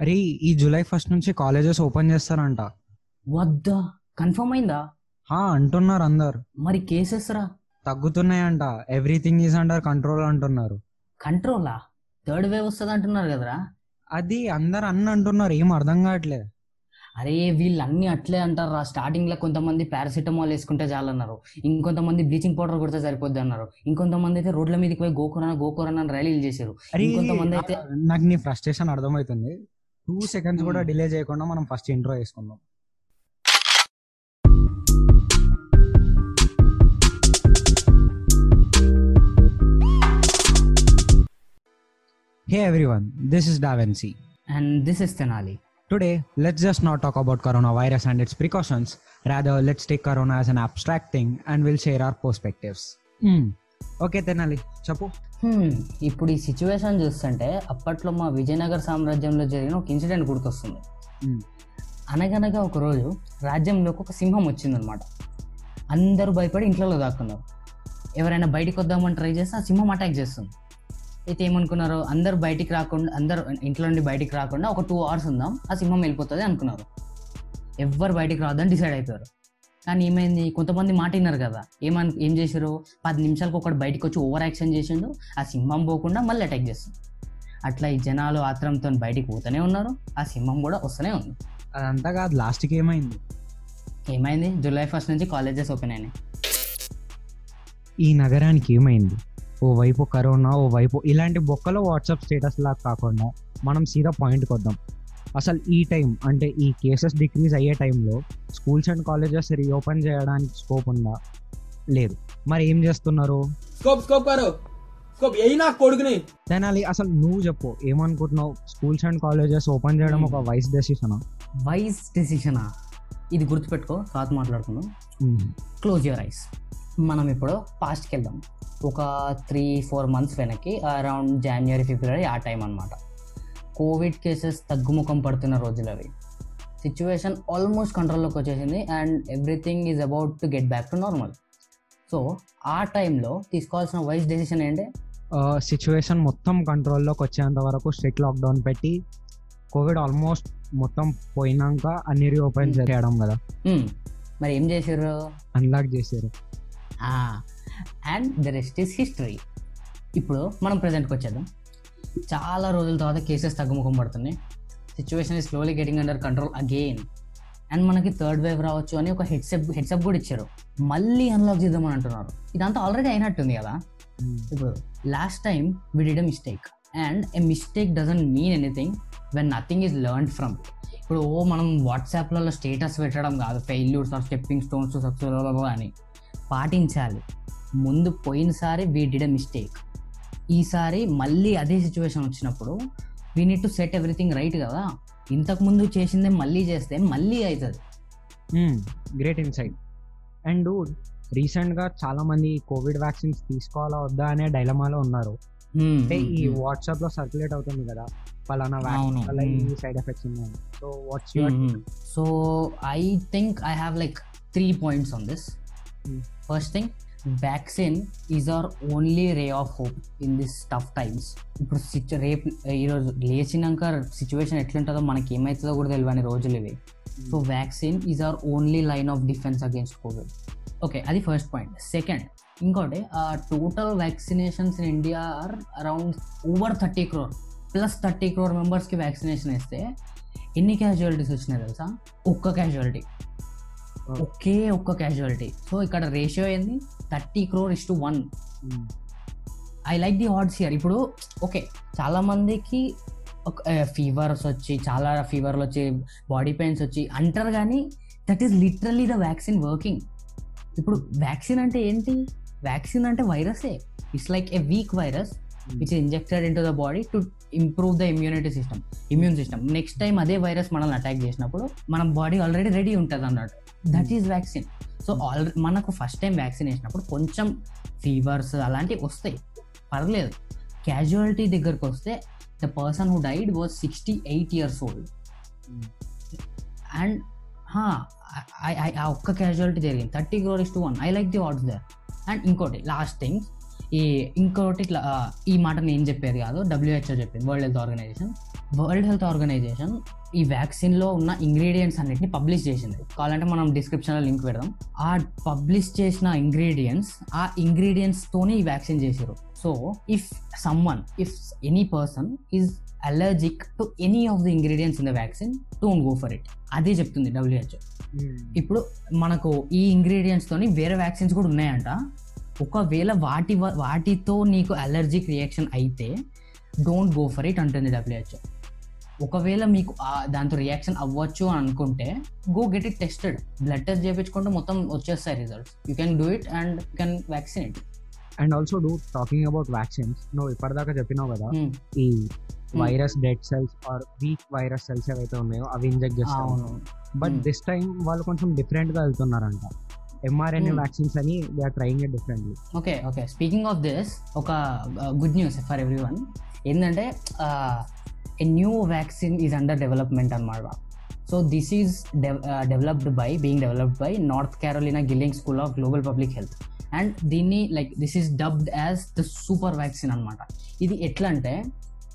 అరే ఈ July first నుంచి కాలేజెస్ ఓపెన్ చేస్తారంట. వద్దా? కన్ఫర్మ్ అయిందా? హా అంటున్నారు అందరు. మరి కేసెస్ రా. తగ్గుతున్నాయంట. ఎవ్రీథింగ్ ఈజ్ అండర్ కంట్రోల్ అంటున్నారు. కంట్రోలా? థర్డ్ వేవ్ వస్తుంది అంటున్నారు కదరా. అది అందరు అన్న అంటున్నారు. ఏం అర్థం కావట్లే. అరే వీళ్ళు అన్ని అట్లే అంటారా? స్టార్టింగ్లో కొంతమంది పారాసిటమాల్ వేసుకుంటే చాలన్నారు. ఇంకొంతమంది బ్లీచింగ్ పౌడర్ కొడితే సరిపోద్ది అన్నారు. ఇంకొంతమంది అయితే రోడ్ల మీదకి పోయి గోకురన గోకురన ర్యాలీలు చేశారు. ఇంకొంతమంది అయితే నాకు నీ ఫ్రస్ట్రేషన్ అర్థమవుతుంది. టూ సెకండ్స్ కూడా Hmm. డిలే చేయకుండా మనం ఫస్ట్ ఇంట్రో వేసుకుందాం Hey everyone, this is Davency. And this is Tenali Today, let's just not talk about coronavirus and its precautions. Rather, let's take corona as an abstract thing and we'll share our perspectives. Hmm. Okay, Tenali, చెప్పు. ఇప్పుడు ఈ situation చూస్తుంటే అప్పట్లో మా విజయనగర సామ్రాజ్యంలో జరిగిన ఒక incident గుర్తొస్తుంది. అనగనగా ఒక రోజు రాజ్యంలోకి ఒక సింహం వచ్చిందనమాట. అందరూ భయపడి ఇంట్లో దాక్కున్నారు. ఎవరైనా బయటికి వద్దామని ట్రై చేస్తే ఆ సింహం అటాక్ చేస్తుంది. అయితే ఏమనుకున్నారు అందరు బయటికి రాకుండా అందరు ఇంట్లో నుండి బయటికి రాకుండా ఒక టూ అవర్స్ ఉందాం ఆ సింహం వెళ్ళిపోతుంది అనుకున్నారు. ఎవ్వరు బయటికి రావద్దని డిసైడ్ అయిపోయారు. కానీ ఏమైంది? కొంతమంది మాట విన్నారు కదా. ఏమన్ ఏం చేశారు? పది నిమిషాలకు ఒకటి బయటకు వచ్చి ఓవర్ యాక్షన్ చేసిండు. ఆ సింహం పోకుండా మళ్ళీ అటాక్ చేస్తుంది అట్లా ఈ జనాలు ఆత్రంతో బయటికి పోతూనే ఉన్నారు. ఆ సింహం కూడా వస్తూనే ఉంది. అదంతా కాదు లాస్ట్కి ఏమైంది? ఏమైంది? జూలై ఫస్ట్ నుంచి కాలేజెస్ ఓపెన్ అయినాయి. ఈ నగరానికి ఏమైంది? ఓ వైపు కరోనా ఓ వైపు ఇలాంటి బొక్కలో వాట్సాప్ స్టేటస్ లాగా కాకుండా మనం సీదా పాయింట్కి వద్దాం. అసలు ఈ టైం అంటే ఈ కేసెస్ డిక్రీజ్ అయ్యే టైంలో స్కూల్స్ అండ్ కాలేజెస్ రీఓపెన్ చేయడానికి స్కోప్ ఉందా? లేదు. మరి ఏం చేస్తున్నారు? స్కోప్ స్కోప్ కరో స్కోప్ యही నా కొడుకుని. తెనాలి అసలు నువ్వు చెప్పు. ఏమనుకుంటున్నావు? స్కూల్స్ అండ్ కాలేజెస్ ఓపెన్ చేయడం ఒక వైస్ డెసిషన్? వైస్ డెసిషనా? ఇది గుర్తుపెట్టుకో తర్వాత మాట్లాడుకుందాం. క్లోజ్ యువర్ ఐస్ మనం ఇప్పుడు పాస్ట్కి వెళ్దాం. ఒక త్రీ ఫోర్ మంత్స్ వెనక్కి అరౌండ్ జనవరి ఫిబ్రవరి ఆ టైం అనమాట కోవిడ్ కేసెస్ తగ్గుముఖం పడుతున్న రోజులు అవి సిచ్యువేషన్ ఆల్మోస్ట్ కంట్రోల్లోకి వచ్చేసింది and everything is about to get back to normal. So ఆ టైంలో తీసుకోవాల్సిన వైస్ డెసిషన్ ఏంటి? సిచ్యువేషన్ మొత్తం కంట్రోల్లోకి వచ్చేంత వరకు స్ట్రిక్ట్ లాక్డౌన్ పెట్టి కోవిడ్ ఆల్మోస్ట్ మొత్తం పోయినాక అన్ని రీఓపెన్ Hmm. చేయడం కదా. Hmm, మరి ఏం చేసారు అన్లాక్ చేశారు and the rest is history. ఇప్పుడు మనం ప్రజెంట్కి వచ్చేద్దాం. చాలా రోజుల తర్వాత కేసెస్ తగ్గుముఖం పడుతున్నాయి. Situation is slowly getting under control again and మనకి థర్డ్ వేవ్ రావచ్చు అని ఒక హెడ్సెప్ హెడ్సెప్ కూడా ఇచ్చారు. మళ్ళీ అన్లాక్ చేద్దామని అంటున్నారు. ఇదంతా ఆల్రెడీ అయినట్టుంది కదా? ఇప్పుడు last time we did a mistake and a mistake doesn't mean anything when nothing is learn from ఇప్పుడు ఓ మనం వాట్సాప్లలో స్టేటస్ పెట్టడం కాదు. Failures are stepping stones success అని. పాటించాలి. ముందు పోయినసారి వీ డిడ్ ఎ మిస్టేక్ ఈసారి మళ్ళీ అదే సిచ్యువేషన్ వచ్చినప్పుడు we need to set everything right కదా. ఇంతకు ముందు చేసిందే మళ్ళీ చేస్తే మళ్ళీ అవుతుంది. గ్రేట్ ఇన్సైట్ అండ్ రీసెంట్గా చాలా మంది కోవిడ్ వ్యాక్సిన్స్ తీసుకోవాలా వద్దా అనే డైలమాలో ఉన్నారు. అంటే ఈ వాట్సాప్లో సర్క్యులేట్ అవుతుంది కదా పలానా అవును. వ్యాక్సిన్ వల్ల ఈ Hmm. సైడ్ ఎఫెక్ట్స్ ఉన్నాయి so what's your so I think I have like three points on this Hmm. First thing vaccine is our only ray of hope in this tough times ఇప్పుడు సిచ్యు రేపు ఈరోజు లేచినాక situation ఎట్లుంటుందో మనకి ఏమవుతుందో కూడా తెలియని రోజులు ఇవి. So vaccine is our only line of defence against covid okay అది ఫస్ట్ పాయింట్ సెకండ్ ఇంకోటి total vaccinations in India are around over thirty crore plus thirty crore మెంబర్స్కి వ్యాక్సినేషన్ ఇస్తే ఎన్ని క్యాజువాలిటీస్ వచ్చినాయి తెలుసా? ఒక్క క్యాజువాలిటీ ఒకే ఒక్క క్యాజువాలిటీ సో ఇక్కడ రేషియో ఏంది? Thirty crore is to one. I like the odds here. ఇప్పుడు ఓకే చాలా మందికి ఒక ఫీవర్స్ వచ్చి చాలా ఫీవర్లు వచ్చి బాడీ పెయిన్స్ వచ్చి అంటారు కానీ that is literally the vaccine working ఇప్పుడు వ్యాక్సిన్ అంటే ఏంటి? వ్యాక్సిన్ అంటే వైరసే. It's like a weak virus which injected in to the body to improve the immunity system immune system next time అదే వైరస్ మనల్ని attack చేసినప్పుడు మన బాడీ ఆల్రెడీ రెడీ ఉంటుంది అన్నట్టు that is vaccine so all మనకు first time vaccine వేసినప్పుడు కొంచెం fevers అలాంటివి వస్తాయి. పర్లేదు. క్యాజువాలిటీ దగ్గరకు వస్తే the person who died was sixty eight years old and ఆ ఒక్క క్యాజువాలిటీ జరిగింది. Thirty crore is to one I like the what's there and ఇంకోటి లాస్ట్ థింగ్ ఈ ఇంకోటి ఇట్లా ఈ మాట నేను చెప్పేది కాదు డబ్ల్యూహెచ్ఓ చెప్పింది World Health Organization World Health Organization ఈ వ్యాక్సిన్లో ఉన్న ఇంగ్రీడియంట్స్ అన్నిటిని పబ్లిష్ చేసింది. కావాలంటే మనం డిస్క్రిప్షన్లో లింక్ పెడదాం. ఆ పబ్లిష్ చేసిన ఇంగ్రీడియంట్స్ ఆ ఇంగ్రీడియంట్స్ తోనే ఈ వ్యాక్సిన్ చేసారు so if someone if any person is allergic to any of the ingredients in the vaccine don't go for it అదే చెప్తుంది డబ్ల్యూహెచ్ఓ ఇప్పుడు మనకు ఈ ఇంగ్రీడియంట్స్ తోని వేరే వ్యాక్సిన్స్ కూడా ఉన్నాయంట. ఒకవేళ వాటి వాటితో నీకు అలర్జిక్ రియాక్షన్ అయితే డోంట్ గో ఫర్ ఇట్ అంటుంది డబ్ల్యూహెచ్ఓ ఒకవేళ మీకు దాంతో రియాక్షన్ అవ్వచ్చు అని అనుకుంటే go get it tested blood test చేయించుకుంటే మొత్తం వచ్చేస్తాయి results you can do it and you can vaccinate and also do talking about vaccines నువ్వు ఇప్పటిదాకా చెప్పినావు కదా ఈ virus dead cells are weak virus cells ఏవైతే ఉన్నాయో అవి ఇంజెక్ట్ చేస్తారు అవును. But Hmm. దిస్ టైం వాళ్ళు కొంచెం డిఫరెంట్గా వెళ్తున్నారంట. MRNA Hmm. వ్యాక్సిన్స్ అని they are trying it differently okay okay speaking of this ఒక good news for everyone ఏంటంటే a new vaccine is under development అనమాట so this is developed by being developed by North Carolina Gillings School of Global Public Health and దీన్ని like this is dubbed as the super vaccine అనమాట ఇది ఎట్లా అంటే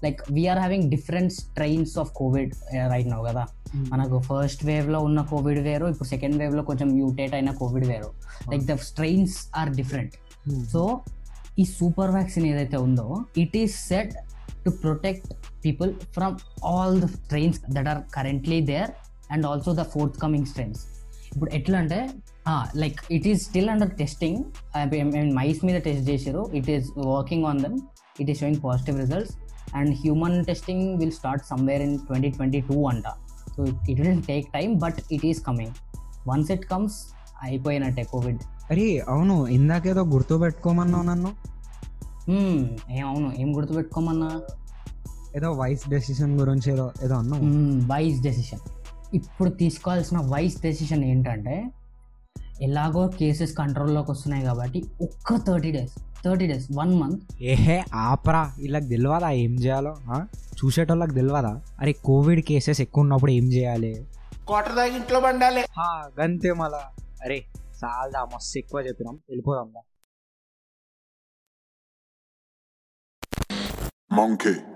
like we're having different strains of covid right now కదా. మనకు first వేవ్లో ఉన్న Covid వేరు ఇప్పుడు సెకండ్ వేవ్లో కొంచెం మ్యూటేట్ అయిన కోవిడ్ వేరు. Like the strains are different so ఈ సూపర్ వ్యాక్సిన్ ఏదైతే ఉందో it is set to protect people from all the strains that are currently there and also the forthcoming strains ఇప్పుడు ఎట్లా అంటే like it is still under testing mice మీద test చేశారు. It is working on them it is showing positive results and human testing will start somewhere in twenty twenty two అంట so it will take time but it is coming once it comes అయిపోయినట్టే Covid అరే అవును ఇందాకేదో గుర్తు పెట్టుకోమన్నావు నన్ను. అవును ఏం గుర్తుపెట్టుకోమన్నా ఏదో wise decision గురించి ఏదో ఏదో అన్నావు. వైస్ డెసిషన్ ఇప్పుడు తీసుకోవాల్సిన వైస్ డెసిషన్ ఏంటంటే ఎలాగో కేసెస్ కంట్రోల్లోకి వస్తున్నాయి కాబట్టి ఒక్క thirty days thirty days one month. ఏహే ఆపరా. వీళ్ళకి తెలియదా ఏం చేయాలో? ఆ? చూసేటోళ్ళకి తెలియదా అరే కోవిడ్ కేసెస్ ఎక్కువ ఉన్నప్పుడు ఏం చేయాలి? కోటర్ దాగి ఇంట్లో పండాలి. గంతే మళ్ళా. అరే చాలా మస్తు ఎక్కువ చెప్పినాం. వెళ్ళిపోదాం Monkey.